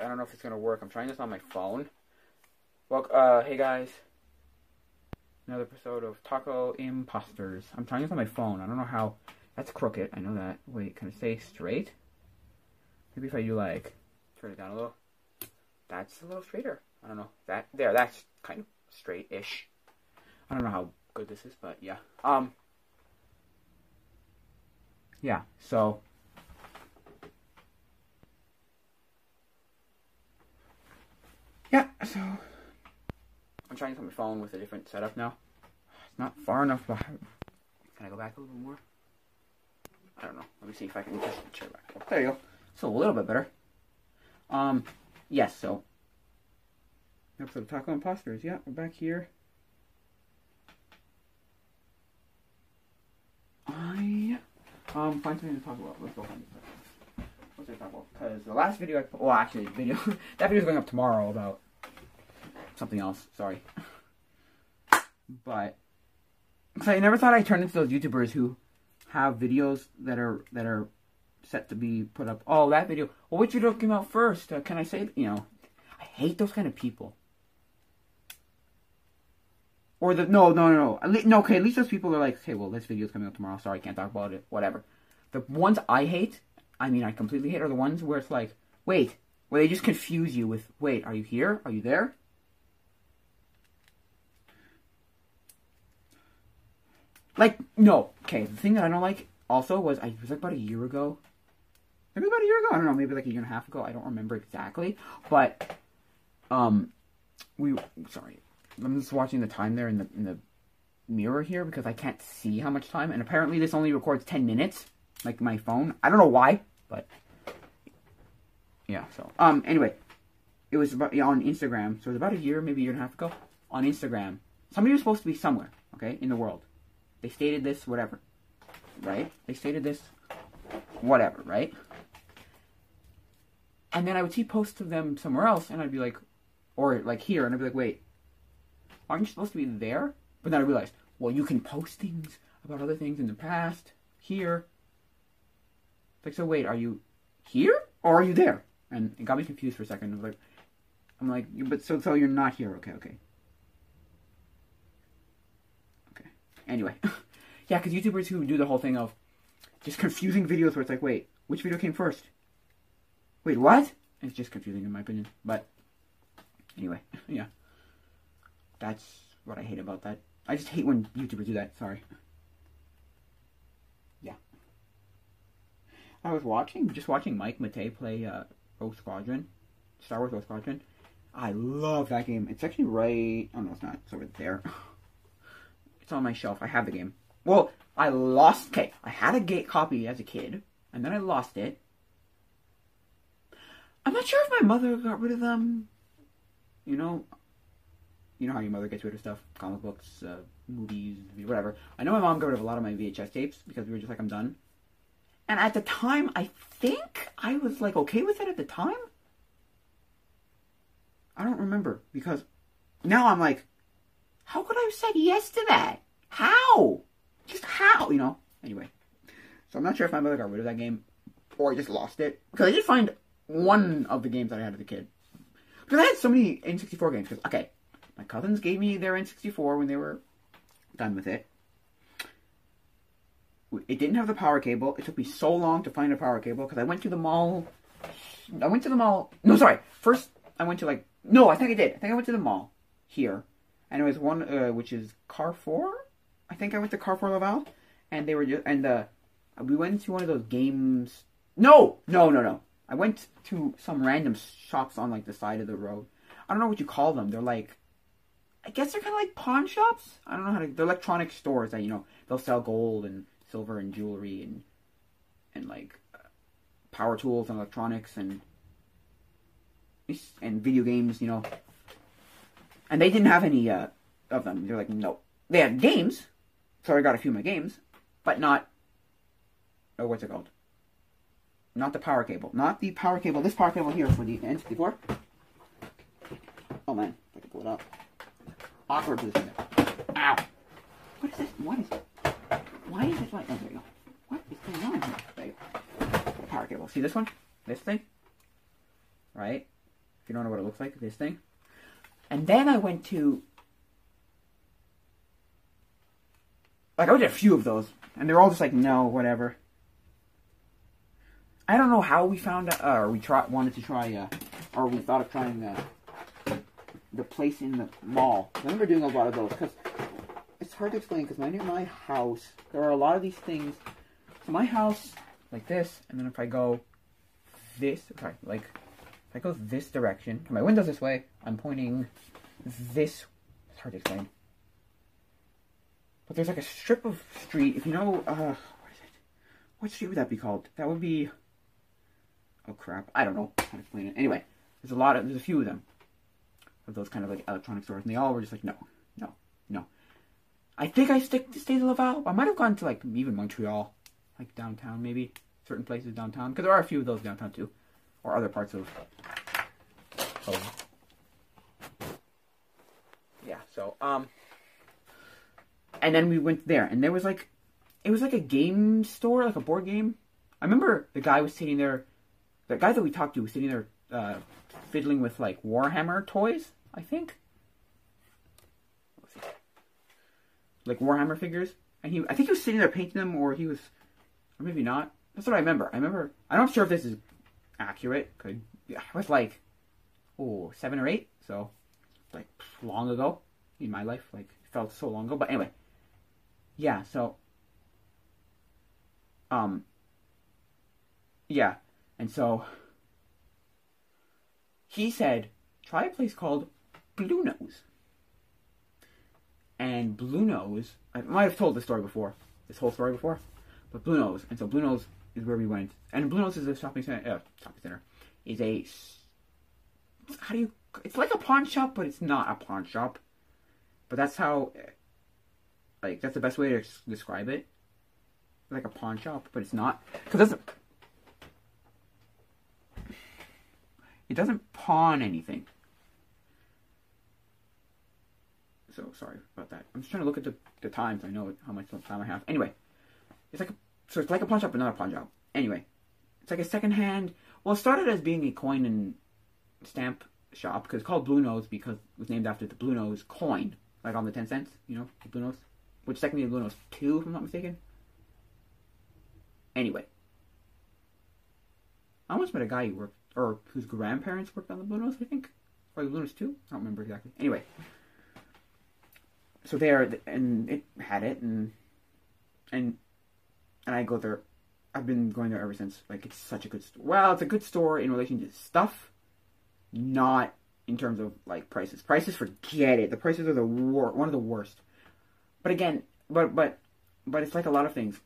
I don't know if it's gonna work. I'm trying this on my phone. Well, uh, hey guys. Another episode of Taco Imposters. I'm trying this on my phone. I don't know how. That's crooked. I know that. Wait, can I stay straight? Maybe if I do like turn it down a little. That's a little straighter. I don't know. That there. That's kind of straight-ish. I don't know how good this is, but yeah. Um. Yeah. So Yeah, so I'm trying to on my phone with a different setup now. It's not far enough behind. Can I go back a little more? I don't know. Let me see if I can push the chair back. Oh, there you go. It's a little bit better. Um, yes, so episode of Taco Imposters. Yeah, we're back here. I um find something to talk about. Let's go find it. I? Because the last video I well actually video that video's going up tomorrow about something else. Sorry, but cause I never thought I'd turn into those YouTubers who have videos that are that are set to be put up. Oh, that video. Well, which video came out first? Uh, can I say? You know, I hate those kind of people. Or the no no no no no okay at least those people are like okay well this video's coming out tomorrow sorry I can't talk about it whatever the ones I hate I mean I completely hate are the ones where it's like wait where they just confuse you with wait are you here? Are you there? Like no. Okay the thing that I don't like also was I was like about a year ago. Maybe about a year ago. I don't know. Maybe like a year and a half ago. I don't remember exactly. But um we sorry. I'm just watching the time there in the in the mirror here because I can't see how much time. And apparently this only records 10 minutes like my phone. I don't know why but yeah so um anyway it was about yeah, on Instagram so it was about a year maybe a year and a half ago on Instagram somebody was supposed to be somewhere okay in the world they stated this whatever right they stated this whatever right and then I would see posts of them somewhere else and I'd be like or like here and I'd be like wait aren't you supposed to be there? But then I realized, well, you can post things about other things in the past here. It's like, so wait, are you here or are you there? And it got me confused for a second. I was like, I'm like, but so so you're not here? Okay, okay, okay. Anyway, yeah, because YouTubers who do the whole thing of just confusing videos where it's like, wait, which video came first? Wait, what? It's just confusing in my opinion. But anyway, yeah. That's what I hate about that. I just hate when YouTubers do that. Sorry. Yeah. I was watching, just watching Mike Matei play uh, Rogue Squadron, Star Wars Rogue Squadron. I love that game. It's actually right. Oh no, it's not. It's over there. It's on my shelf. I have the game. Well, I lost. Okay, I had a gate copy as a kid, and then I lost it. I'm not sure if my mother got rid of them. You know, you know how your mother gets rid of stuff, comic books, uh, movies, whatever. I know my mom got rid of a lot of my VHS tapes because we were just like, I'm done. And at the time, I think I was like okay with it at the time. I don't remember because now I'm like, how could I have said yes to that? How? Just how? You know. Anyway, so I'm not sure if my mother got rid of that game or I just lost it because I did find one of the games that I had as a kid. Because I had so many N64 games. Because okay, my cousins gave me their N64 when they were done with it. It didn't have the power cable. It took me so long to find a power cable because I went to the mall. I went to the mall. No, sorry. First, I went to like. No, I think I did. I think I went to the mall here, and it was one uh, which is Carrefour. I think I went to Carrefour Laval, and they were just and uh, we went to one of those games. No, no, no, no. I went to some random shops on like the side of the road. I don't know what you call them. They're like I guess they're kind of like pawn shops. I don't know how to. They're electronic stores that you know they'll sell gold and silver and jewelry and and like power tools and electronics and and video games. You know, and they didn't have any uh, of them. They're like no, they had games, so I got a few of my games, but not. Oh, what's it called? Not the power cable. Not the power cable. This power cable here for the N64. Oh man, I can pull it up awkward position. Ow! What is this? What is it? Why is it like? Oh, there you go. What is going on here? There you go. Power cable. See this one? This thing? Right? If you don't know what it looks like, this thing. And then I went to like I to a few of those, and they're all just like no, whatever. I don't know how we found uh, or we try, wanted to try, uh, or we thought of trying uh, the place in the mall. I remember doing a lot of those because it's hard to explain because my near my house there are a lot of these things. So my house like this, and then if I go this, sorry, like if I go this direction, my window's this way, I'm pointing this. It's hard to explain. But there's like a strip of street. If you know, uh, what is it? What street would that be called? That would be. Oh crap! I don't know how to explain it. Anyway, there's a lot of, there's a few of them, of those kind of like electronic stores, and they all were just like, no. I think I stick to stay to Laval. I might have gone to like even Montreal, like downtown maybe, certain places downtown, because there are a few of those downtown too, or other parts of. of yeah. So um and then we went there, and there was like, it was like a game store, like a board game. I remember the guy was sitting there, the guy that we talked to was sitting there, uh, fiddling with like Warhammer toys. I think, like Warhammer figures, and he, I think he was sitting there painting them, or he was, or maybe not. That's what I remember. I remember. I'm not sure if this is accurate. Could I was like, oh, seven or eight, so like long ago in my life, like felt so long ago. But anyway, yeah, so um yeah, and so he said, try a place called Blue Nose. And Blue Nose, I might have told this story before, this whole story before, but Blue Nose, and so Blue Nose is where we went. And Blue Nose is a shopping center, uh, shopping center, is a, how do you, it's like a pawn shop, but it's not a pawn shop. But that's how like that's the best way to describe it. Like a pawn shop, but it's not because it doesn't. It doesn't pawn anything. So sorry about that. I'm just trying to look at the, the times. I know how much time I have. Anyway, it's like a, so it's like a pawn shop, but not a pawn shop. Anyway, it's like a second hand. Well, it started as being a coin and stamp shop because it's called Blue Nose because it was named after the Blue Nose coin, like on the ten cents. You know, the Blue Nose which technically Blue Nose 2, if I'm not mistaken. Anyway. I once met a guy who worked, or whose grandparents worked on the Blue Nose, I think. Or the Blue Nose 2? I don't remember exactly. Anyway. So there, and it had it, and, and, and I go there. I've been going there ever since. Like, it's such a good. Well, it's a good store in relation to stuff, not in terms of, like, prices. Prices, forget it. The prices are the wor- one of the worst. But again, but but but it's like a lot of things.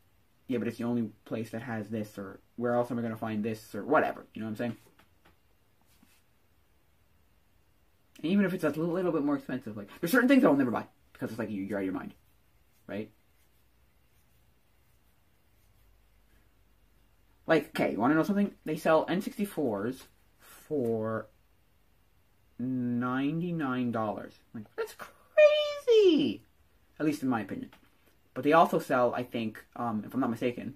Yeah, but it's the only place that has this, or where else am I going to find this, or whatever. You know what I'm saying? And even if it's a little bit more expensive, like there's certain things I'll never buy because it's like you, you're out of your mind, right? Like, okay, you want to know something? They sell N64s for $99. Like, that's crazy! at least in my opinion. But they also sell, I think, um, if I'm not mistaken,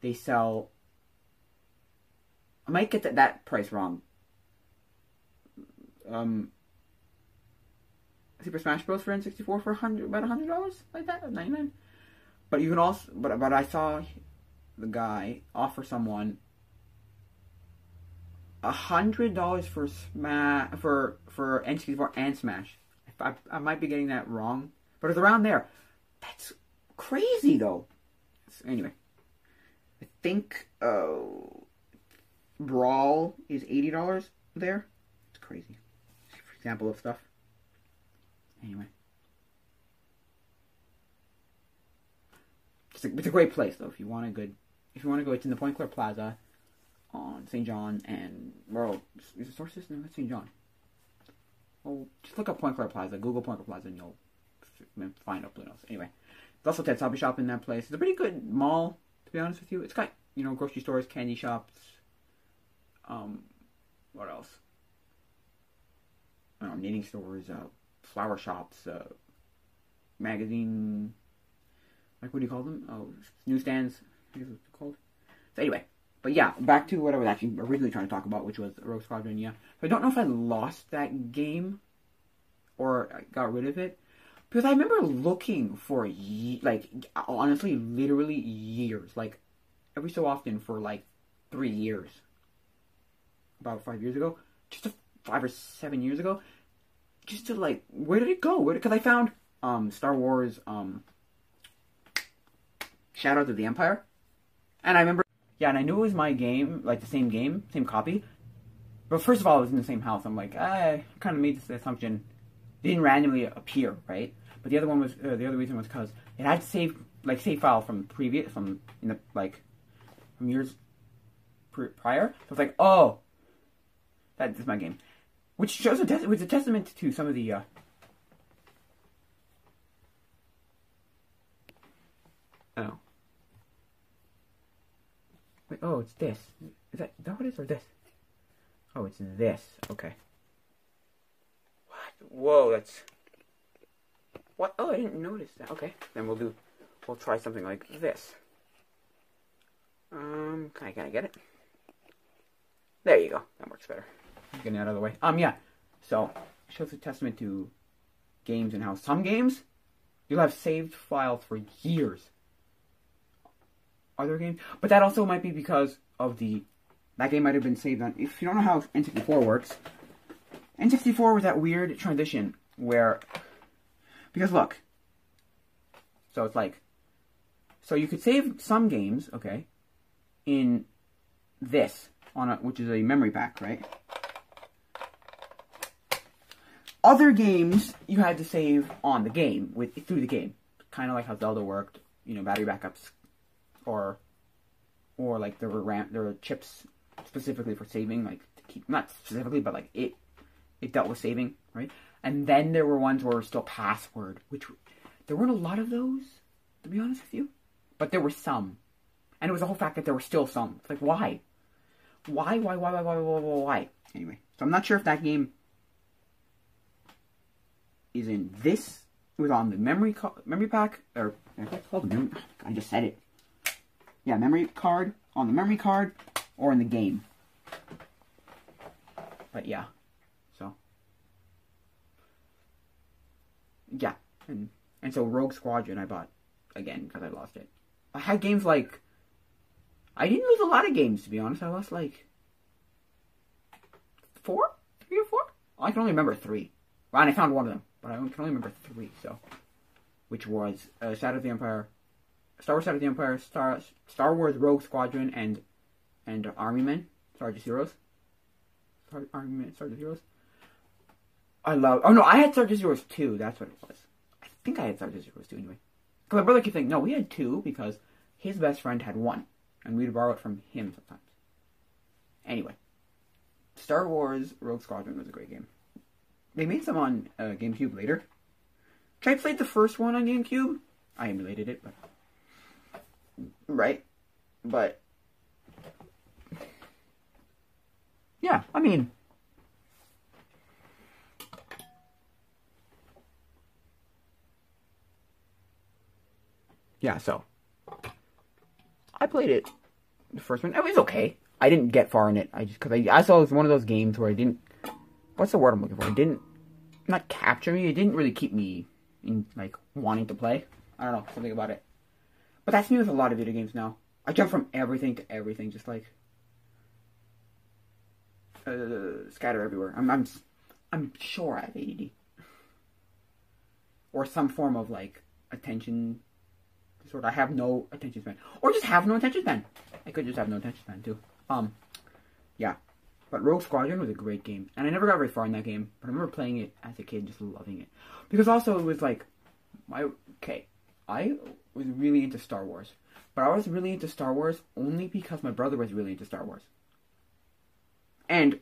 they sell. I might get that, that price wrong. Um, Super Smash Bros. for N64 for 100, about hundred dollars, like that, ninety nine. But you can also, but but I saw the guy offer someone hundred dollars for Smash for for N64 and Smash. I, I might be getting that wrong, but it's around there. That's crazy, though. So anyway, I think uh, Brawl is eighty dollars there. It's crazy. For example of stuff. Anyway. It's a, it's a great place though if you want a good if you want to go it's in the Pointe-Claire Plaza on St. John and well is it Sources? No, that's St. John. Well, just look up Pointe-Claire Plaza, Google Pointe-Claire Plaza, and you'll find out Blue Nose. Anyway, there's also Ted Hobby Shop in that place. It's a pretty good mall, to be honest with you. It's got, you know, grocery stores, candy shops. Um, what else? I don't know, knitting stores, uh, flower shops, uh, magazine, like what do you call them? Oh, newsstands. I guess called. So anyway, but yeah, back to what I was actually originally trying to talk about, which was Rogue Squadron. Yeah, so I don't know if I lost that game or got rid of it because I remember looking for ye- like honestly, literally years, like every so often for like three years, about five years ago, just five or seven years ago, just to like where did it go? Where because I found um Star Wars um Shadows of the Empire, and I remember yeah, and I knew it was my game, like the same game, same copy. But first of all, it was in the same house. I'm like, I kind of made this assumption. Didn't randomly appear, right? But the other one was uh, the other reason was because it had save like save file from previous from in the like from years pr- prior. So it's like, oh, that is my game, which shows a tes- was a testament to some of the. Uh, oh. Wait, oh, it's this. Is that, is that what it is, or this? Oh, it's this. Okay. What? Whoa, that's... What? Oh, I didn't notice that. Okay, then we'll do... We'll try something like this. Um, can I, can I get it? There you go. That works better. Getting out of the way. Um, yeah. So, shows a testament to games and how some games, you'll have saved files for years other games. But that also might be because of the that game might have been saved on. If you don't know how N64 works, N64 was that weird transition where because look, so it's like so you could save some games, okay, in this on a which is a memory pack, right? Other games you had to save on the game with through the game, kind of like how Zelda worked. You know, battery backups, or or like there were RAM, there were chips specifically for saving, like to keep not specifically, but like it it dealt with saving, right? And then there were ones where were still password, which there weren't a lot of those, to be honest with you, but there were some, and it was the whole fact that there were still some. It's like why, why, why, why, why, why, why? why? Anyway, so I'm not sure if that game is in this was on the memory memory pack or oh, called memory. I just said it yeah, memory card on the memory card or in the game. But yeah, so yeah, and and so Rogue Squadron I bought again because I lost it. I had games like I didn't lose a lot of games to be honest. I lost like four, three or four. I can only remember three. And I found one of them, but I can only remember three. So, which was uh, Shadow of the Empire, Star Wars: Shadow of the Empire, Star Star Wars Rogue Squadron, and and Army Men, Sarge's Heroes. Army Men, Sarge's Heroes. I love. Oh no, I had Sarge's Heroes too. That's what it was. I think I had Sarge's Heroes too anyway. Because my brother kept saying, no, we had two because his best friend had one, and we'd borrow it from him sometimes. Anyway, Star Wars Rogue Squadron was a great game. They made some on uh, GameCube later. I played the first one on GameCube. I emulated it, but right? But yeah, I mean, yeah. So I played it the first one. It was okay. I didn't get far in it. I just because I, I saw it was one of those games where I didn't. What's the word I'm looking for? It didn't not capture me. It didn't really keep me in like wanting to play. I don't know something about it. But that's me with a lot of video games now. I jump from everything to everything, just like uh, scatter everywhere. I'm, I'm, I'm sure I have ADD or some form of like attention disorder. I have no attention span, or just have no attention span. I could just have no attention span too. Um, yeah. But Rogue Squadron was a great game, and I never got very far in that game. But I remember playing it as a kid, just loving it, because also it was like my okay. I was really into Star Wars. But I was really into Star Wars only because my brother was really into Star Wars. And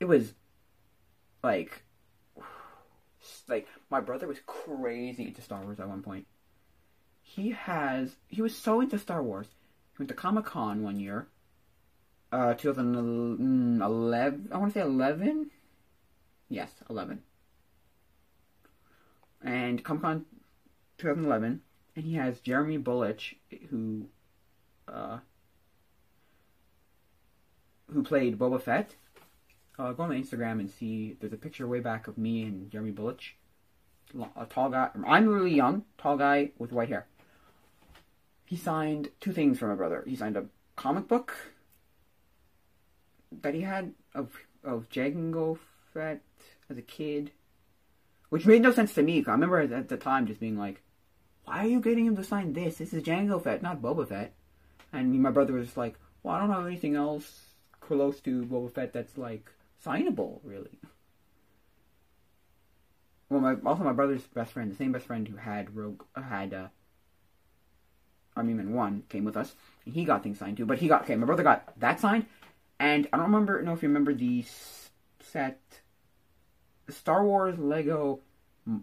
it was like like my brother was crazy into Star Wars at one point. He has he was so into Star Wars. He went to Comic Con one year. Uh 2011 I want to say 11. Yes, 11. And Comic Con 2011, and he has Jeremy Bulloch, who uh, who played Boba Fett. Uh, go on my Instagram and see. There's a picture way back of me and Jeremy Bulloch, a tall guy. I'm really young, tall guy with white hair. He signed two things for my brother. He signed a comic book that he had of of Jango Fett as a kid, which made no sense to me. I remember at the time just being like, "Why are you getting him to sign this? This is Jango Fett, not Boba Fett." And my brother was like, "Well, I don't have anything else close to Boba Fett that's like signable, really." Well, my also my brother's best friend, the same best friend who had Rogue had uh, Army Man One, came with us, and he got things signed too. But he got okay. My brother got that signed, and I don't remember know if you remember the set, Star Wars Lego.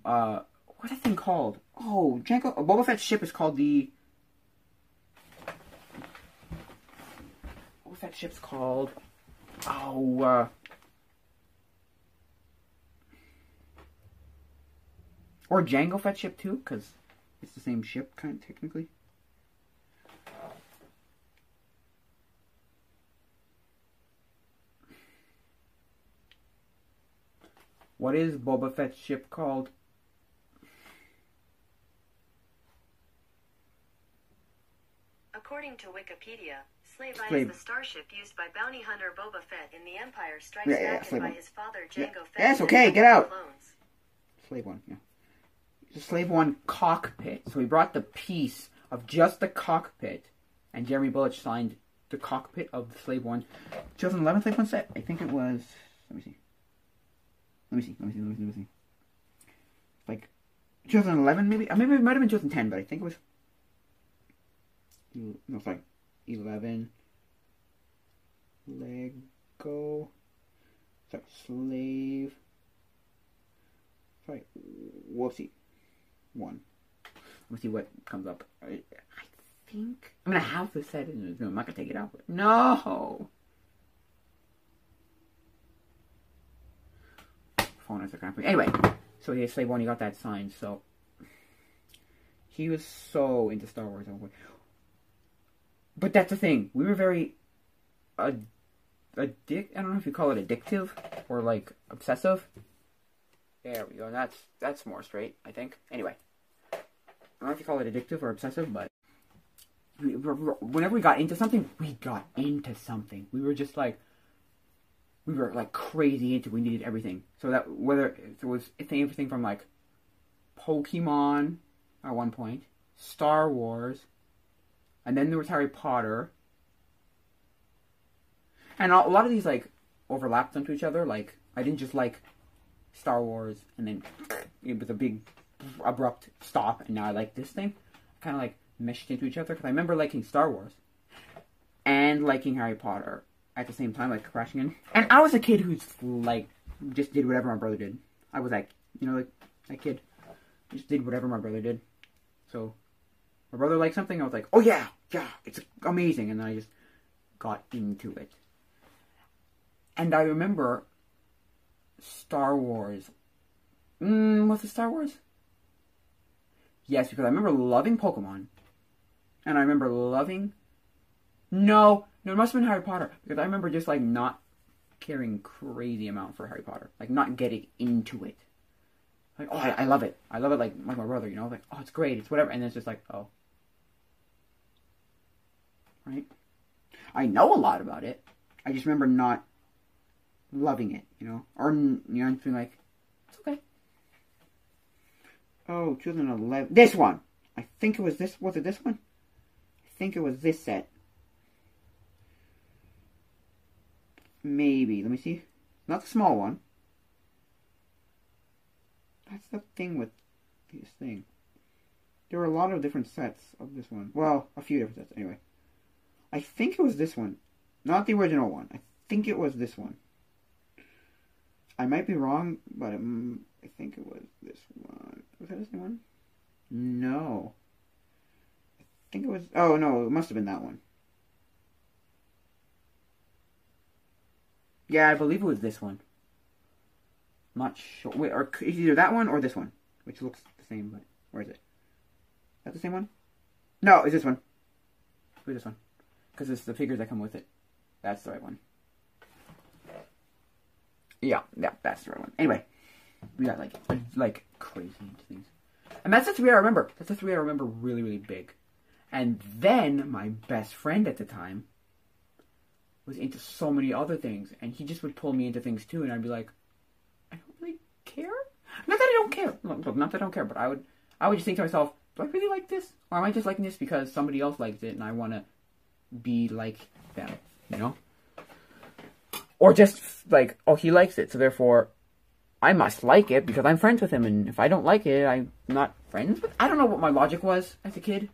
Uh, what's that thing called? Oh, Jango. Boba Fett's ship is called the. Boba Fett's ship's called. Oh. Uh, Or Jango Fett ship too, because it's the same ship, kind of technically. What is Boba Fett's ship called? According to Wikipedia, Slave I Slave. is the starship used by bounty hunter Boba Fett in The Empire Strikes Yeah, yeah, Back and by One. his father Yeah. Jango Fett. Yes, and okay, get out. clones. Slave One, yeah. The Slave One cockpit. So we brought the piece of just the cockpit, and Jeremy Bulloch signed the cockpit of the Slave One. 2011 Slave One set. I think it was. Let me see. Let me see. Let me see. Let me see. Let me see. Like 2011, maybe. Uh, maybe it might have been 2010, but I think it was. No, sorry. 11. Lego. Sorry, slave. Sorry, whoopsie. One. Let's see what comes up. I, I think I'm gonna have to set it in the. I'm not gonna take it out. No. Kind of Anyway, so he slave one. He got that signed. So he was so into Star Wars. Oh point. But that's the thing. We were very ad- addic. I don't know if you call it addictive or like obsessive. There we go. That's that's more straight, I think. Anyway, I don't know if you call it addictive or obsessive, but we- whenever we got into something, we got into something. We were just like, we were like crazy into. We needed everything. So that whether it was everything from like Pokemon at one point, Star Wars, and then there was Harry Potter, and a lot of these like overlapped onto each other. Like I didn't just like Star Wars and then it was a big abrupt stop, and now I like this thing. Kind of like meshed into each other because I remember liking Star Wars and liking Harry Potter at the same time, like crashing in. And I was a kid who's like just did whatever my brother did. I was like, you know, like that kid just did whatever my brother did. So my brother liked something, I was like, oh yeah, yeah, it's amazing, and I just got into it. And I remember Star Wars. Mm, was it Star Wars? Yes, because I remember loving Pokemon. And I remember loving. No, no, it must have been Harry Potter. Because I remember just like not caring crazy amount for Harry Potter. Like not getting into it. Like, oh, I, I love it. I love it like, like my brother, you know? Like, oh, it's great, it's whatever. And then it's just like, oh. Right? I know a lot about it. I just remember not loving it, you know, or you know, just being like, it's okay. Oh, 2011. This one. I think it was this. Was it this one? I think it was this set. Maybe. Let me see. Not the small one. That's the thing with this thing. There were a lot of different sets of this one. Well, a few different sets. Anyway, I think it was this one, not the original one. I think it was this one. I might be wrong, but um, I think it was this one. Was that same one? No. I think it was. Oh no, it must have been that one. Yeah, I believe it was this one. Not sure. Wait, or either that one or this one, which looks the same. But where is it? Is that the same one? No, it's this one. Who's this one? Because it's the figures that come with it. That's the right one. Yeah, yeah, that's the right one. Anyway, we got like like crazy into things, and that's the three I remember. That's the three I remember really really big. And then my best friend at the time was into so many other things, and he just would pull me into things too, and I'd be like, I don't really care. Not that I don't care. Not that I don't care, but I would I would just think to myself, do I really like this, or am I just liking this because somebody else likes it and I want to be like them, you know? Or just like, oh, he likes it, so therefore I must like it because I'm friends with him, and if I don't like it, I'm not friends with. I don't know what my logic was as a kid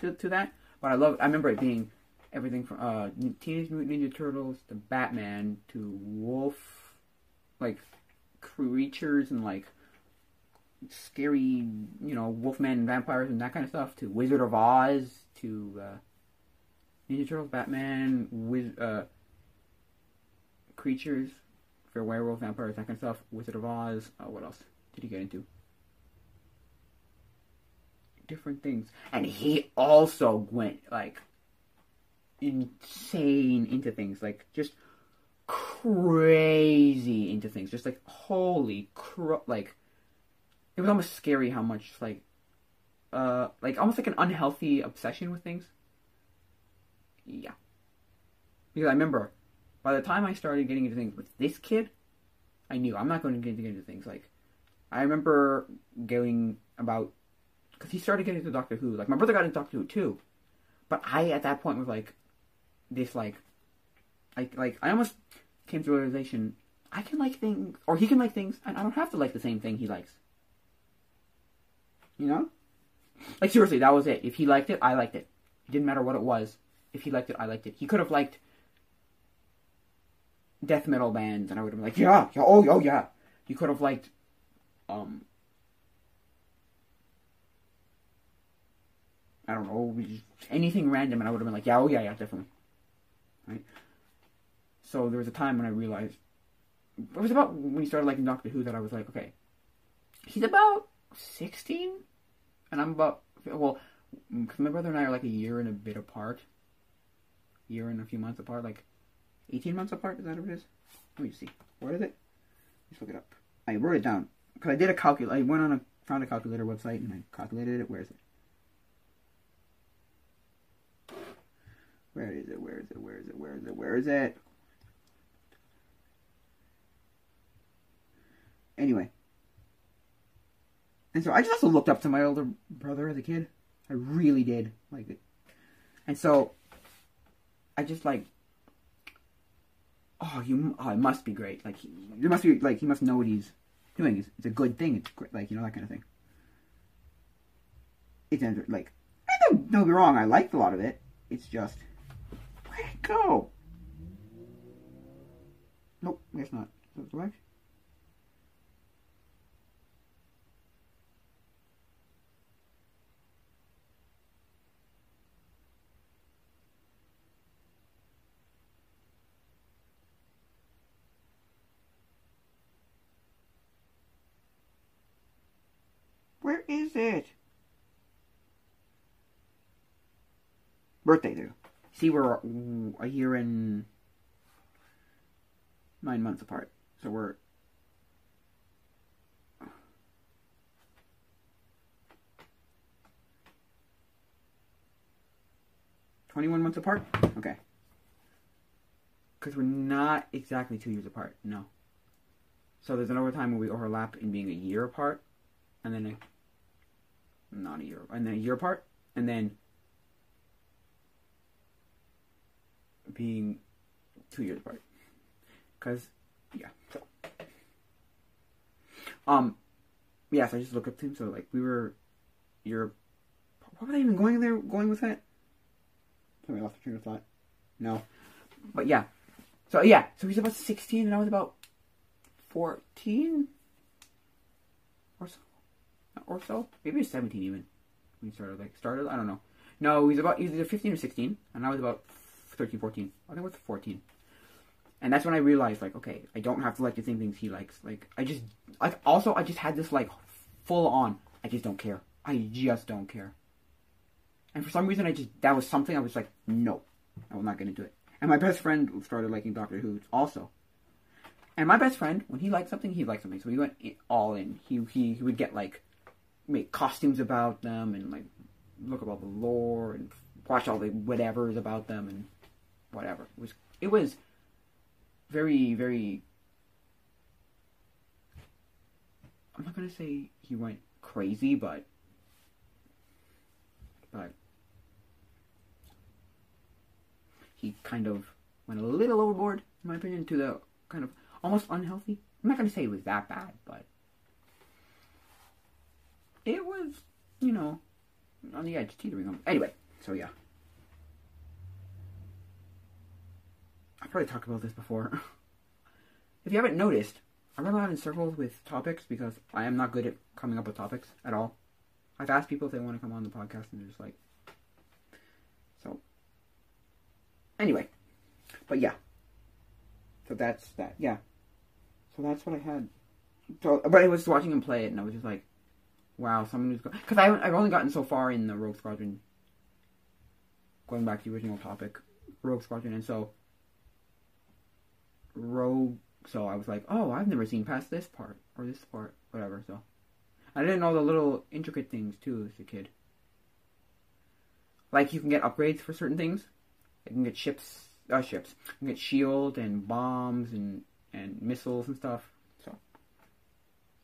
to to that, but I love. I remember it being everything from uh, Teenage Mutant Ninja Turtles to Batman to Wolf, like creatures and like scary, you know, Wolfman and vampires and that kind of stuff to Wizard of Oz to uh, Ninja Turtles, Batman, Wiz, uh, creatures for werewolf, vampires, that kind of stuff. Wizard of Oz. Uh, what else did he get into? Different things, and he also went like insane into things, like just crazy into things, just like holy crap, like it was almost scary how much like uh like almost like an unhealthy obsession with things. Yeah. Because I remember by the time I started getting into things with this kid, I knew I'm not going to get into things like I remember going about because he started getting into Doctor Who. Like my brother got into Doctor Who too, but I at that point was like this like like like I almost came to the realization I can like things or he can like things and I don't have to like the same thing he likes. You know? Like seriously, that was it. If he liked it, I liked it. It didn't matter what it was. If he liked it, I liked it. He could have liked death metal bands, and I would have been like, yeah, yeah, oh, oh, yeah. He could have liked, um, I don't know, anything random, and I would have been like, yeah, oh, yeah, yeah, definitely. Right? So there was a time when I realized, it was about when he started liking Doctor Who that I was like, okay, he's about 16, and I'm about, well, my brother and I are like a year and a bit apart, year and a few months apart, like 18 months apart, is that what it is? Let me see. What is it? Let's look it up. I wrote it down. Because I did a calculator. I went on a, found a calculator website and I calculated it. Where is it? Where is it? Where is it? Where is it? Where is it? Where is it? Anyway. And so I just also looked up to my older brother as a kid. I really did. Like it. And so I just like oh, you, oh, it must be great. Like, he, must be, like, he must know what he's doing. It's, it's a good thing. It's great, like, you know, that kind of thing. It's, like, I don't, don't be wrong, I liked a lot of it. It's just, go? Nope, guess not. Is that correct? Where is it? Birthday do. See, we're a year and nine months apart. So we're. Twenty-one months apart. Okay. Because we're not exactly two years apart. No. So there's another time when we overlap in being a year apart, and then a, not a year, and then a year apart, and then being two years apart. Because, yeah, so. Um, yeah, so I just look up to him. So, like, we were, you're, what was I even going there, going with that? Sorry, I lost my train of thought. No. But yeah. So, yeah, so he's about 16 and I was about 14 or so. Or so. Maybe he's 17 even. He started, like, started, I don't know. No, he's about, he's either 15 or 16, and I was about 13, 14. I think it was 14. And that's when I realized, like, okay, I don't have to like the same things he likes. Like, I just, like, also, I just had this, like, full on, I just don't care. I just don't care. And for some reason, I just, that was something I was like, no, I'm not gonna do it. And my best friend started liking Doctor Who also. And my best friend, when he liked something, he liked something. So he went all in. He, he he would get like make costumes about them and like look about the lore and watch all the whatevers about them and whatever. It was it was very very. I'm not gonna say he went crazy, but but he kind of went a little overboard, in my opinion, to the kind of almost unhealthy. I'm not gonna say it was that bad, but it was, you know, on the edge, teetering. Anyway, so yeah. I've probably talked about this before. if you haven't noticed, I run around in circles with topics because I am not good at coming up with topics at all. I've asked people if they want to come on the podcast, and they're just like, so. Anyway, but yeah. So that's that. Yeah. So that's what I had. So, but I was watching him play it, and I was just like, wow, someone who's because I I've only gotten so far in the Rogue Squadron. Going back to the original topic, Rogue Squadron, and so Rogue. So I was like, oh, I've never seen past this part or this part, whatever. So I didn't know the little intricate things too as a kid. Like you can get upgrades for certain things. You can get ships, uh, ships. You can get shield and bombs and and missiles and stuff. So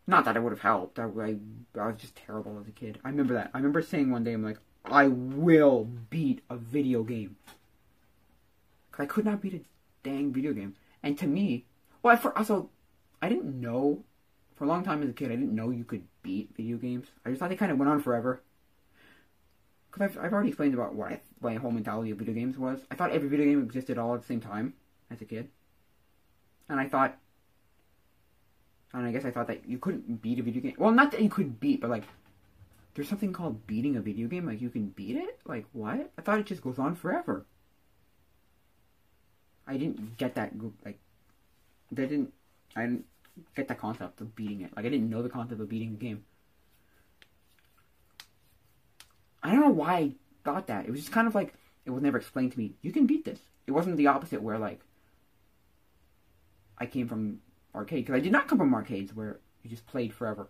not that it would have helped. I, I, I was just terrible as a kid. I remember that. I remember saying one day, I'm like, I will beat a video game. I could not beat a dang video game. And to me, well, I, for, also, I didn't know, for a long time as a kid, I didn't know you could beat video games. I just thought they kind of went on forever. Because I've, I've already explained about what I, my whole mentality of video games was. I thought every video game existed all at the same time as a kid. And I thought and I guess I thought that you couldn't beat a video game. Well, not that you could beat, but like, there's something called beating a video game. Like, you can beat it? Like, what? I thought it just goes on forever. I didn't get that, group like, they didn't, I didn't get the concept of beating it. Like, I didn't know the concept of beating a game. I don't know why I thought that. It was just kind of like, it was never explained to me. You can beat this. It wasn't the opposite where, like, I came from arcade because I did not come from arcades where you just played forever,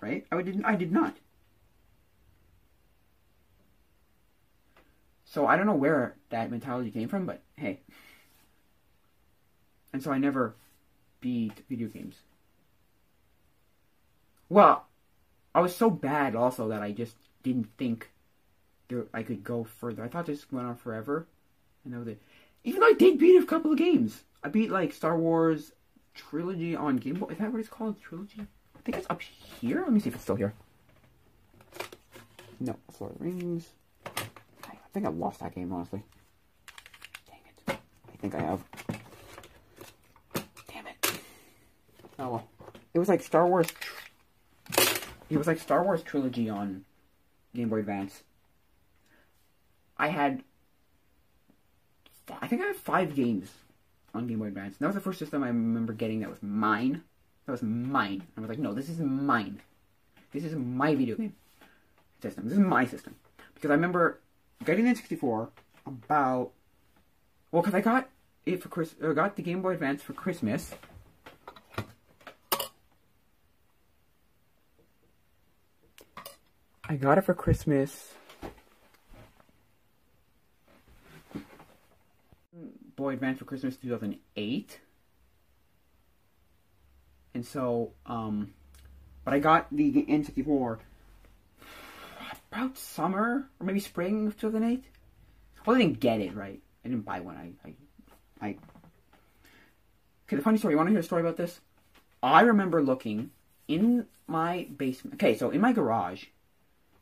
right? I didn't. I did not. So I don't know where that mentality came from, but hey. And so I never beat video games. Well, I was so bad also that I just didn't think there, I could go further. I thought this went on forever. I know that, even though I did beat a couple of games, I beat like Star Wars Trilogy on Game Boy. Is that what it's called? Trilogy? I think it's up here. Let me see if it's still here. No, Lord of the Rings. I think I've lost that game, honestly. Dang it. I think I have. Damn it. Oh well. It was like Star Wars. It was like Star Wars Trilogy on Game Boy Advance. I had. I think I had five games on Game Boy Advance. That was the first system I remember getting that was mine. That was mine. I was like, no, this is mine. This is my video game system. This is my system. Because I remember getting the N64 about. Well, because I got it for Chris. I got the Game Boy Advance for Christmas. I got it for Christmas. Boy Advance for Christmas 2008. And so, um, but I got the N64 about summer or maybe spring of 2008. Well, I didn't get it, right? I didn't buy one. I, I, I. Okay, the funny story. You want to hear a story about this? I remember looking in my basement. Okay, so in my garage,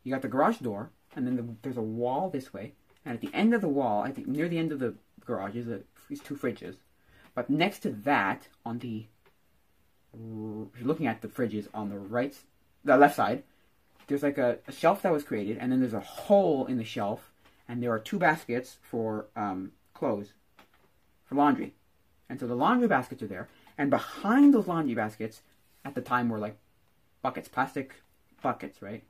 you got the garage door, and then the, there's a wall this way, and at the end of the wall, near the end of the garage is a, two fridges. But next to that, on the you're looking at the fridges on the right, the left side, there's like a, a shelf that was created, and then there's a hole in the shelf, and there are two baskets for um, clothes, for laundry, and so the laundry baskets are there, and behind those laundry baskets, at the time were like buckets, plastic buckets, right?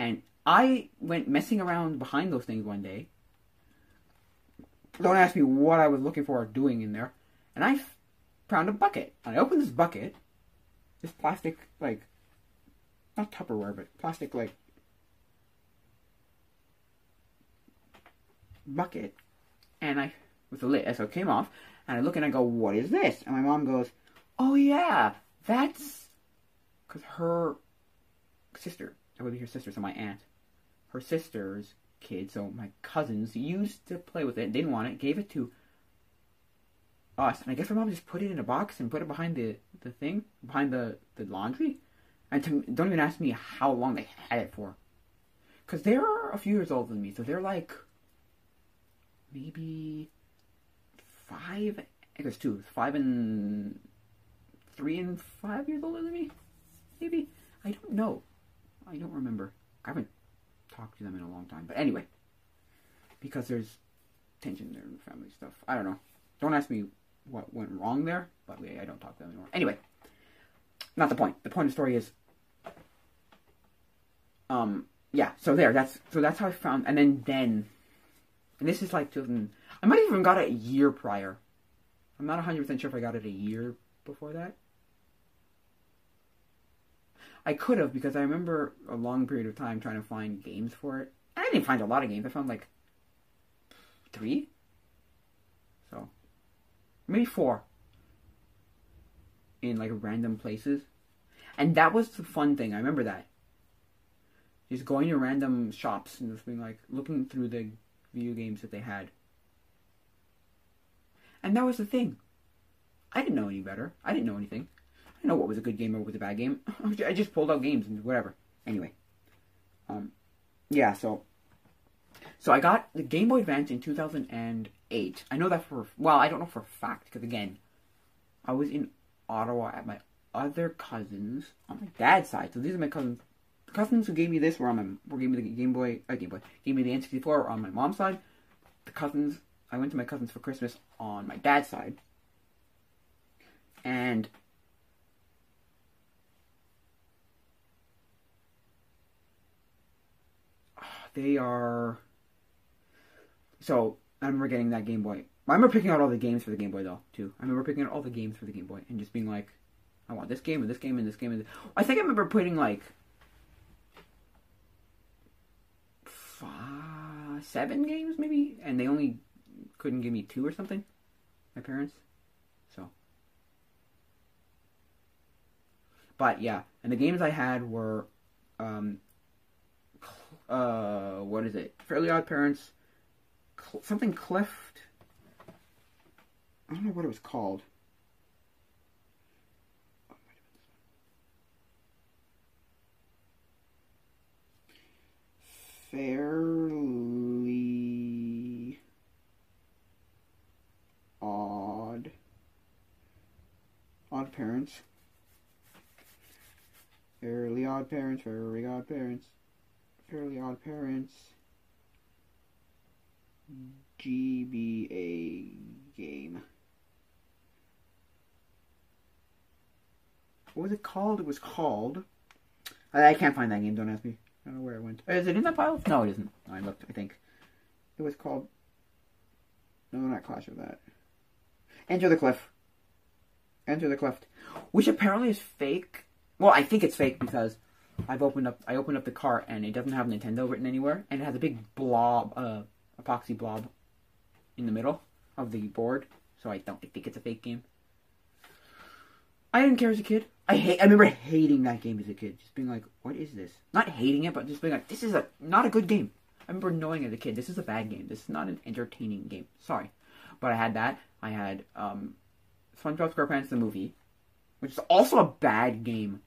And I went messing around behind those things one day, don't ask me what I was looking for or doing in there. And I found a bucket. And I opened this bucket, this plastic, like, not Tupperware, but plastic, like, bucket. And I, with the lid, so it came off. And I look and I go, what is this? And my mom goes, oh yeah, that's, because her sister, would be her sister, so my aunt, her sister's kid, so my cousins used to play with it, didn't want it, gave it to us, and I guess my mom just put it in a box and put it behind the, the thing, behind the, the laundry. And to, don't even ask me how long they had it for. Because they're a few years older than me, so they're like maybe five, I guess two, five and three and five years older than me, maybe. I don't know. I don't remember. I haven't talked to them in a long time. But anyway, because there's tension there in the family stuff. I don't know. Don't ask me what went wrong there, but we, I don't talk to them anymore. Anyway, not the point. The point of the story is, um, yeah. So there. That's so that's how I found. And then then, and this is like 2000. I might have even got it a year prior. I'm not 100 percent sure if I got it a year before that. I could have because I remember a long period of time trying to find games for it. And I didn't find a lot of games. I found like three. So maybe four in like random places. And that was the fun thing. I remember that. Just going to random shops and just being like looking through the video games that they had. And that was the thing. I didn't know any better. I didn't know anything. I know what was a good game or what was a bad game. I just pulled out games and whatever. Anyway, um, yeah. So, so I got the Game Boy Advance in 2008. I know that for well, I don't know for a fact because again, I was in Ottawa at my other cousins on my dad's side. So these are my cousins. The cousins who gave me this were on my were gave me the Game Boy, uh, Game Boy, gave me the N64 were on my mom's side. The cousins I went to my cousins for Christmas on my dad's side. And they are. So I remember getting that Game Boy. I remember picking out all the games for the Game Boy though too. I remember picking out all the games for the Game Boy and just being like, I want this game and this game and this game and this. I think I remember putting like five, seven games maybe, and they only couldn't give me two or something. My parents, so. But yeah, and the games I had were um, uh, what is it? Fairly Odd Parents, Cl- something Cleft. I don't know what it was called. Fairly odd. Odd parents. Fairly odd parents, fairly odd parents. Fairly Odd Parents, GBA game. What was it called? It was called. I, I can't find that game. Don't ask me. I don't know where it went. Oh, is it in that pile? No, it isn't. I looked. I think it was called. No, not Clash of that. Enter the Cliff. Enter the Cliff, which apparently is fake. Well, I think it's fake because I've opened up I opened up the cart and it doesn't have Nintendo written anywhere and it has a big blob uh epoxy blob in the middle of the board so I don't think it's a fake game. I didn't care as a kid. I hate I remember hating that game as a kid. Just being like, what is this? Not hating it, but just being like, this is a not a good game. I remember knowing as a kid, this is a bad game. This is not an entertaining game. Sorry. But I had that. I had um SpongeBob SquarePants the movie, which is also a bad game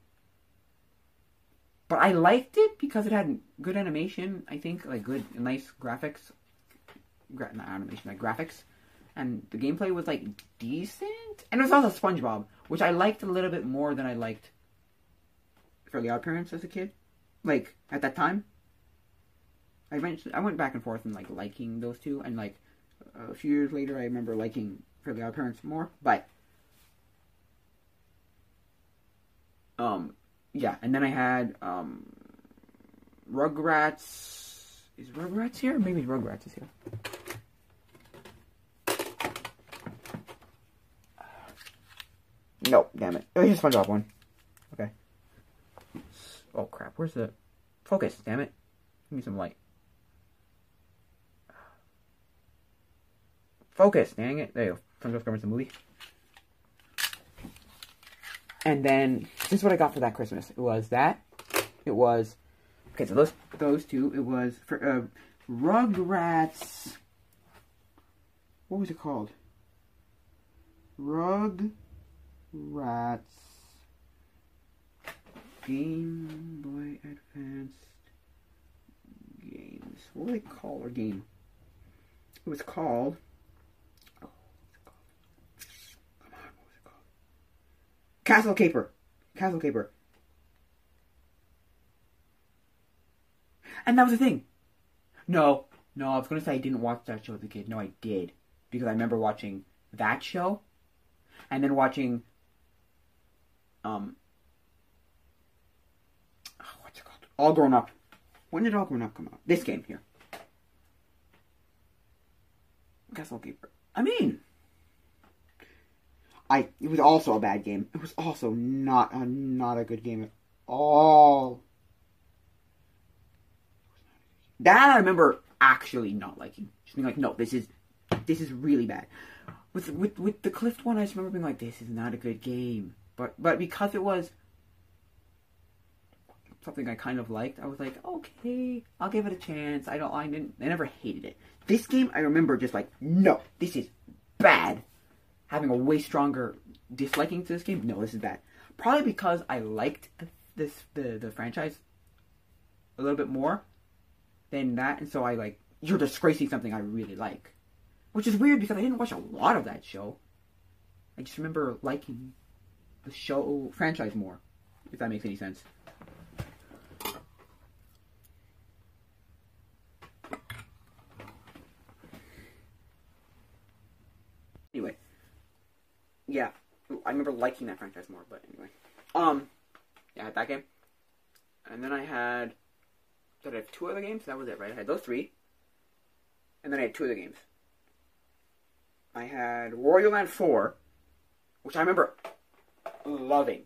but I liked it because it had good animation. I think like good, nice graphics. Gra- not animation, like graphics, and the gameplay was like decent. And it was also SpongeBob, which I liked a little bit more than I liked Fairly Odd Parents as a kid. Like at that time, I eventually I went back and forth and like liking those two, and like a few years later, I remember liking Fairly Odd Parents more. But um, yeah, and then I had um, Rugrats. Is Rugrats here? Maybe Rugrats is here. Nope, damn it. Oh, it was just SpongeBob one. Okay. Oh crap, where's the focus, damn it. Give me some light. Focus, dang it. There you go. SpongeBob Squarepants the movie. And then this is what I got for that Christmas. It was that. It was okay. So those those two. It was for uh, Rugrats. What was it called? Rugrats Game Boy Advanced games. What were they called? Or game? It was called. Oh, what was it called? Come on, what was it called? Castle Caper. Castle Caper. And that was the thing. No, no, I was gonna say I didn't watch that show as a kid. No, I did because I remember watching that show, and then watching. Um. oh, what's it called? All Grown Up. When did All Grown Up come out? This game here. Castle Keeper. I mean, I it was also a bad game. It was also not a not a good game at all. That I remember actually not liking. Just being like, no, this is this is really bad. With with with the Clift one, I just remember being like, this is not a good game. But but because it was something I kind of liked, I was like, okay, I'll give it a chance. I don't I didn't I never hated it. This game I remember just like, no, this is bad. Having a way stronger disliking to this game. No, this is bad. Probably because I liked this the the franchise a little bit more than that, and so I like you're disgracing something I really like, which is weird because I didn't watch a lot of that show. I just remember liking the show franchise more, if that makes any sense. Anyway, yeah, I remember liking that franchise more. But anyway, um, yeah, I had that game, and then I had did I have two other games? That was it, right? I had those three. And then I had two other games. I had Wario Land 4, which I remember loving.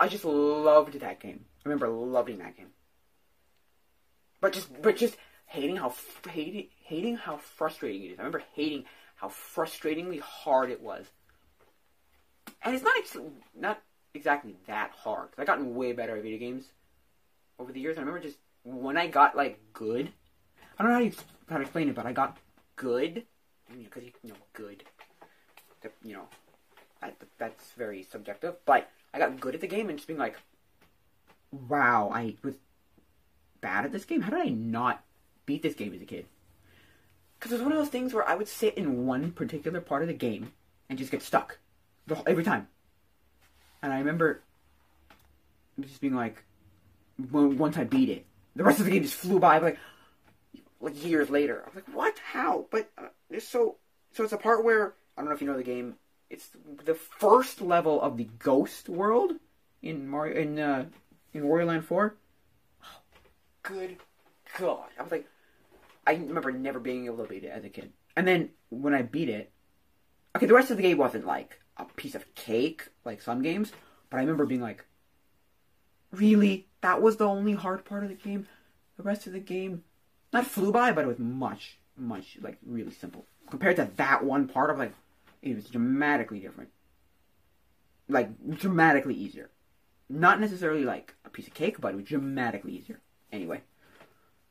I just loved that game. I remember loving that game. But just but just hating how hating hating how frustrating it is. I remember hating how frustratingly hard it was. And it's not ex- not exactly that hard. I've gotten way better at video games over the years. I remember just when I got like good, I don't know how to, how to explain it, but I got good because you know good. You know, that, that's very subjective. But I got good at the game and just being like, wow, I was bad at this game. How did I not beat this game as a kid? Because it was one of those things where I would sit in one particular part of the game and just get stuck the, every time. And I remember just being like, once I beat it, the rest of the game just flew by, like like years later. I was like, what? How? But uh, it's so so. It's a part where I don't know if you know the game. It's the first level of the Ghost World in Mario in uh, in Wario Land Four. Oh, good God! I was like, I remember never being able to beat it as a kid. And then when I beat it, okay, the rest of the game wasn't like a piece of cake like some games, but I remember being like, really, that was the only hard part of the game. The rest of the game, not flew by, but it was much, much like really simple compared to that one part. of like, it was dramatically different, like dramatically easier. Not necessarily like a piece of cake, but it was dramatically easier. Anyway,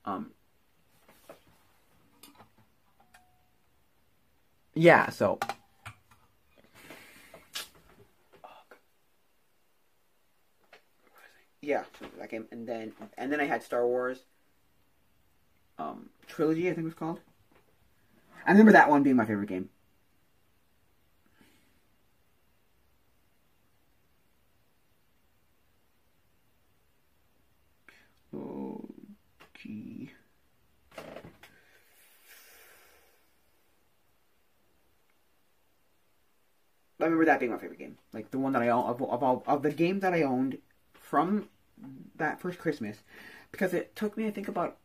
um, yeah. So yeah, that game, and then and then I had Star Wars um, trilogy, I think it was called. I remember that one being my favorite game. Oh, gee. I remember that being my favorite game. Like the one that I own of, of all of the games that I owned from that first Christmas because it took me, I think, about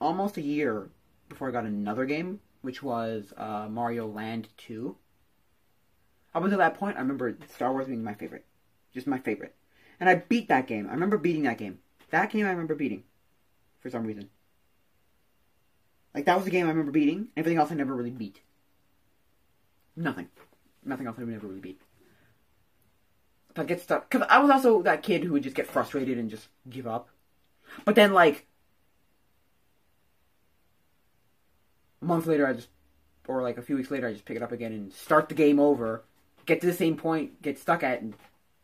almost a year before I got another game, which was uh, Mario Land 2. Up until that point, I remember Star Wars being my favorite, just my favorite, and I beat that game. I remember beating that game. That game I remember beating, for some reason. Like that was the game I remember beating. Everything else I never really beat. Nothing, nothing else I never really beat. I get stuck, because I was also that kid who would just get frustrated and just give up. But then, like a month later, I just, or like a few weeks later, I just pick it up again and start the game over, get to the same point, get stuck at, and,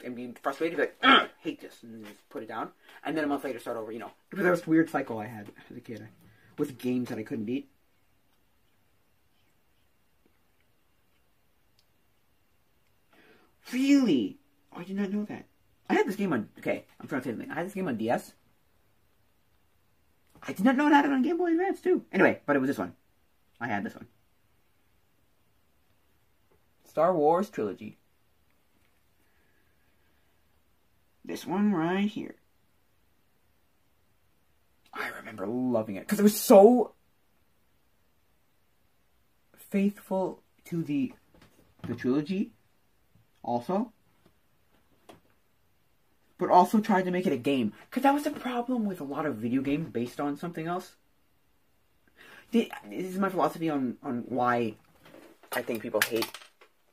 and be frustrated, be like, "Ugh, hate this, and just put it down. And then a month later, start over. You know, it was this weird cycle I had as a kid with games that I couldn't beat. Really? Oh, I did not know that. I had this game on. Okay, I'm trying to say something. I had this game on DS. I did not know it had it on Game Boy Advance too. Anyway, but it was this one. I had this one. Star Wars Trilogy. This one right here. I remember loving it because it was so faithful to the the trilogy also but also tried to make it a game because that was the problem with a lot of video games based on something else this is my philosophy on on why i think people hate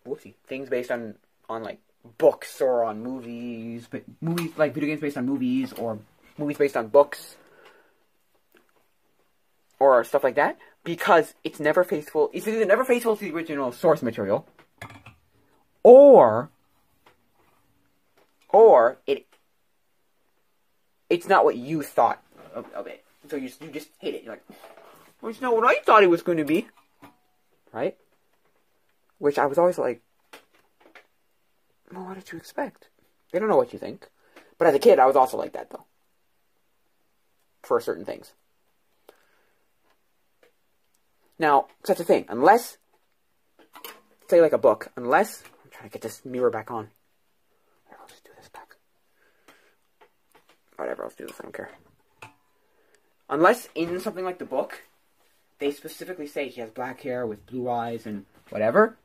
whoopsie things based on on like books or on movies but movies like video games based on movies or movies based on books or stuff like that because it's never faithful. It's either never faithful to the original source material, or or it it's not what you thought of, of it. So you you just hate it. You're like, well, it's not what I thought it was going to be, right? Which I was always like, well, what did you expect? They don't know what you think. But as a kid, I was also like that though. For certain things. Now, that's the thing. Unless, say like a book, unless, I'm trying to get this mirror back on. I'll just do this back. Whatever, I'll do this, I don't care. Unless in something like the book, they specifically say he has black hair with blue eyes and whatever.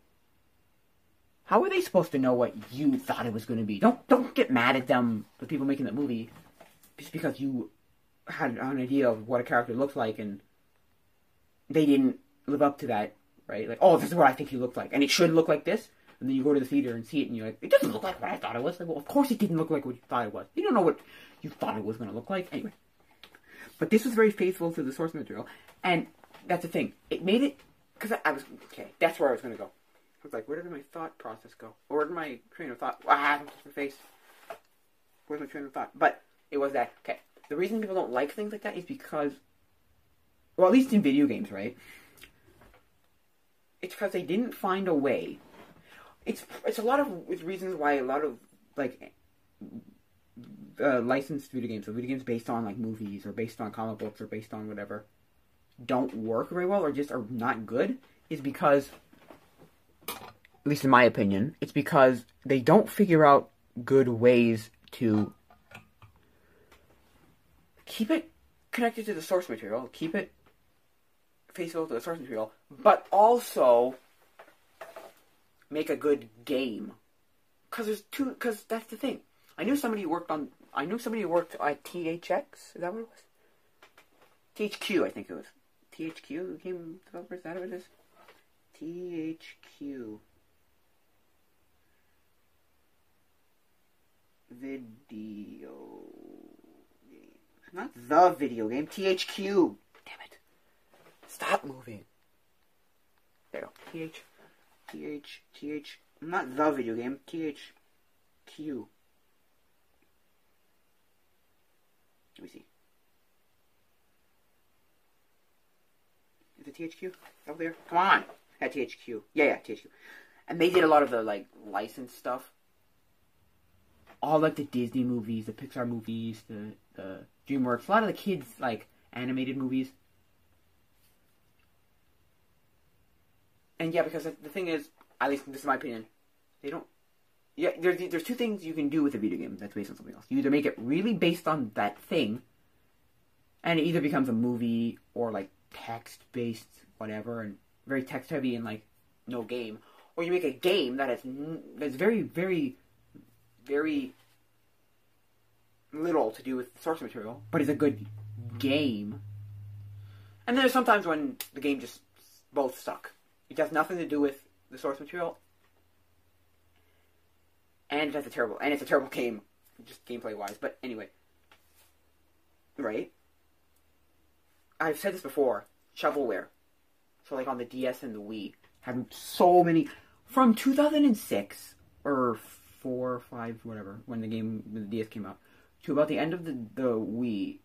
How are they supposed to know what you thought it was going to be? Don't don't get mad at them, the people making that movie, just because you had an idea of what a character looks like and they didn't live up to that, right? Like, oh, this is what I think he looked like, and it should look like this. And then you go to the theater and see it, and you're like, it doesn't look like what I thought it was. Like, well, of course it didn't look like what you thought it was. You don't know what you thought it was going to look like. Anyway. But this was very faithful to the source material, and that's the thing. It made it, because I, I, was, okay, that's where I was going to go. I was like, where did my thought process go? Or where did my train of thought, ah, just my face. Where's my train of thought? But it was that, okay, the reason people don't like things like that is because, well, at least in video games, right? It's because they didn't find a way. It's it's a lot of reasons why a lot of like uh, licensed video games, or video games based on like movies or based on comic books or based on whatever, don't work very well or just are not good. Is because, at least in my opinion, it's because they don't figure out good ways to keep it connected to the source material, keep it faithful to the source material, but also make a good game. Cause there's two. Cause that's the thing. I knew somebody who worked on. I knew somebody who worked at THX. Is that what it was? THQ, I think it was. THQ game developers. Is that what it is? THQ. Video game. Not the video game. THQ. Damn it. Stop moving. There you go. TH. TH. TH. Not the video game. THQ. Let me see. Is it THQ? Over there? Come on! At THQ. Yeah, yeah, THQ. And they did a lot of the, like, licensed stuff. All, like, the Disney movies, the Pixar movies, the, the DreamWorks. A lot of the kids, like, animated movies. And yeah, because the thing is, at least this is my opinion, they don't. Yeah, there's there's two things you can do with a video game that's based on something else. You either make it really based on that thing, and it either becomes a movie or like text based whatever, and very text heavy and like no game, or you make a game that n- that's very, very, very little to do with source material, but is a good game. And there's sometimes when the game just both suck. It has nothing to do with the source material, and it has a terrible and it's a terrible game, just gameplay wise. But anyway, right? I've said this before. Shovelware, so like on the DS and the Wii, had so many from 2006 or four five, whatever, when the game the DS came out, to about the end of the the Wii,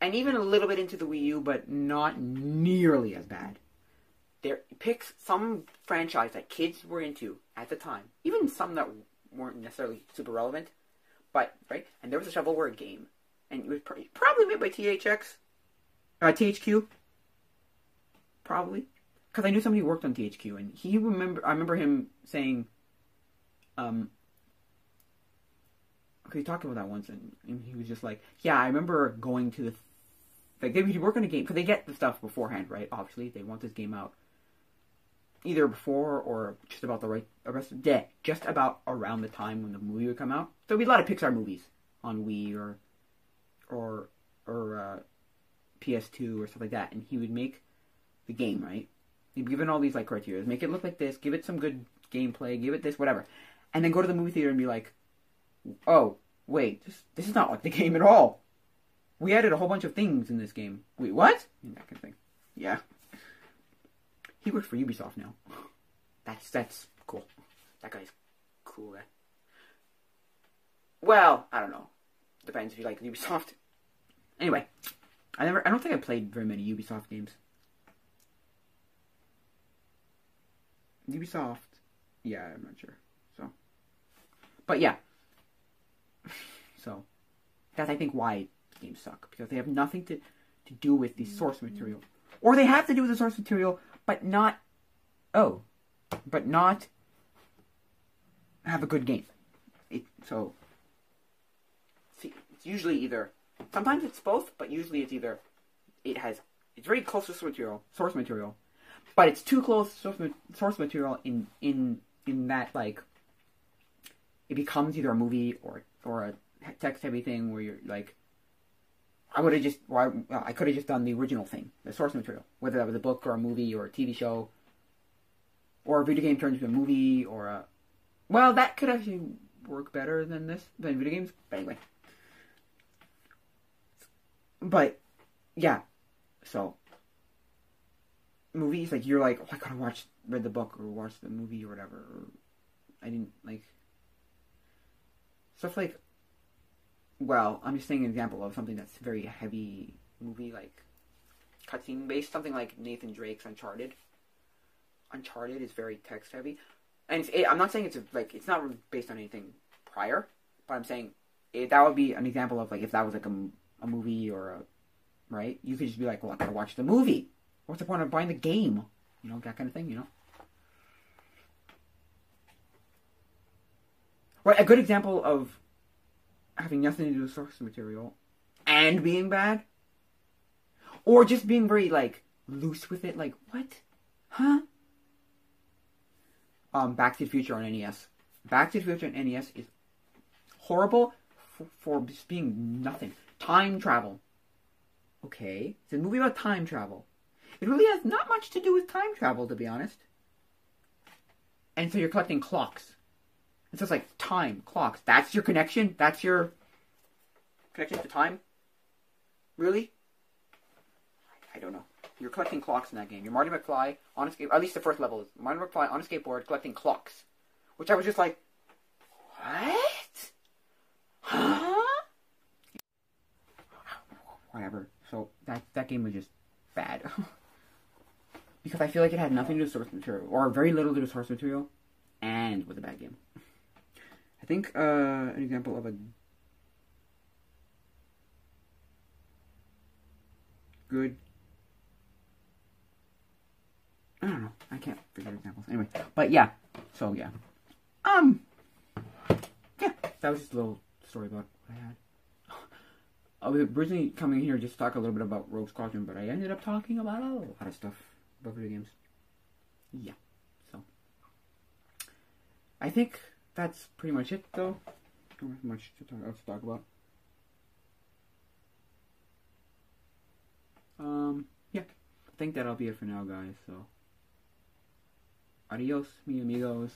and even a little bit into the Wii U, but not nearly as bad. There picks some franchise that kids were into at the time, even some that weren't necessarily super relevant, but right. And there was a shovelware game, and it was pr- probably made by THX, uh, THQ, probably, because I knew somebody worked on THQ, and he remember. I remember him saying, um, because he talked about that once, and, and he was just like, "Yeah, I remember going to the." Like they would work on a game because they get the stuff beforehand, right? Obviously, they want this game out either before or just about the right rest of the day, just about around the time when the movie would come out. There'll be a lot of Pixar movies on Wii or or or uh, PS2 or stuff like that, and he would make the game right. He'd given all these like criteria, make it look like this, give it some good gameplay, give it this, whatever, and then go to the movie theater and be like, "Oh, wait, this this is not like the game at all. We added a whole bunch of things in this game. Wait, what? That kind of thing. Yeah." He works for Ubisoft now. That's that's cool. That guy's cool. Well, I don't know. Depends if you like Ubisoft. Anyway, I never. I don't think I played very many Ubisoft games. Ubisoft. Yeah, I'm not sure. So, but yeah. So, that's I think why games suck because they have nothing to to do with the source material, or they have to do with the source material, but not. Oh, but not have a good game. It, so, see, it's usually either. Sometimes it's both, but usually it's either. It has. It's very close to source material, source material, but it's too close to source, ma- source material in in in that like. It becomes either a movie or or a text heavy thing where you're like. I would have just, or I, I could have just done the original thing, the source material, whether that was a book or a movie or a TV show, or a video game turned into a movie, or a, well, that could actually work better than this than video games. But anyway, but yeah, so movies like you're like, oh, I gotta watch, read the book or watch the movie or whatever. Or I didn't like stuff like well, I'm just saying an example of something that's very heavy movie, like cutscene based. Something like Nathan Drake's Uncharted. Uncharted is very text heavy, and it, I'm not saying it's a, like it's not based on anything prior, but I'm saying it, that would be an example of like if that was like a, a movie or a right, you could just be like, well, I gotta watch the movie. What's the point of buying the game? You know that kind of thing. You know. Right, a good example of having nothing to do with source material and being bad? Or just being very like loose with it? Like what? Huh? Um back to the future on nes back to the future on nes is horrible for, for just being nothing. Time travel. Okay. It's a movie about time travel. It really has not much to do with time travel to be honest. And so you're collecting clocks it's just like time, clocks. That's your connection? That's your connection to time? Really? I don't know. You're collecting clocks in that game. You're Marty McFly on a skateboard. At least the first level is Marty McFly on a skateboard collecting clocks. Which I was just like, what? Huh? Whatever. So that that game was just bad. because I feel like it had nothing to do with source material, or very little to do with source material, and was a bad game. I think uh, an example of a good. I don't know. I can't figure examples. Anyway, but yeah. So yeah. Um. Yeah, that was just a little story about what I had. I was originally coming here just to talk a little bit about Rogue Squadron, but I ended up talking about a lot of stuff about video games. Yeah. So. I think that's pretty much it, though. Have much to talk, else to talk about. Um, yeah. I think that'll be it for now, guys. So, adios, mi amigos.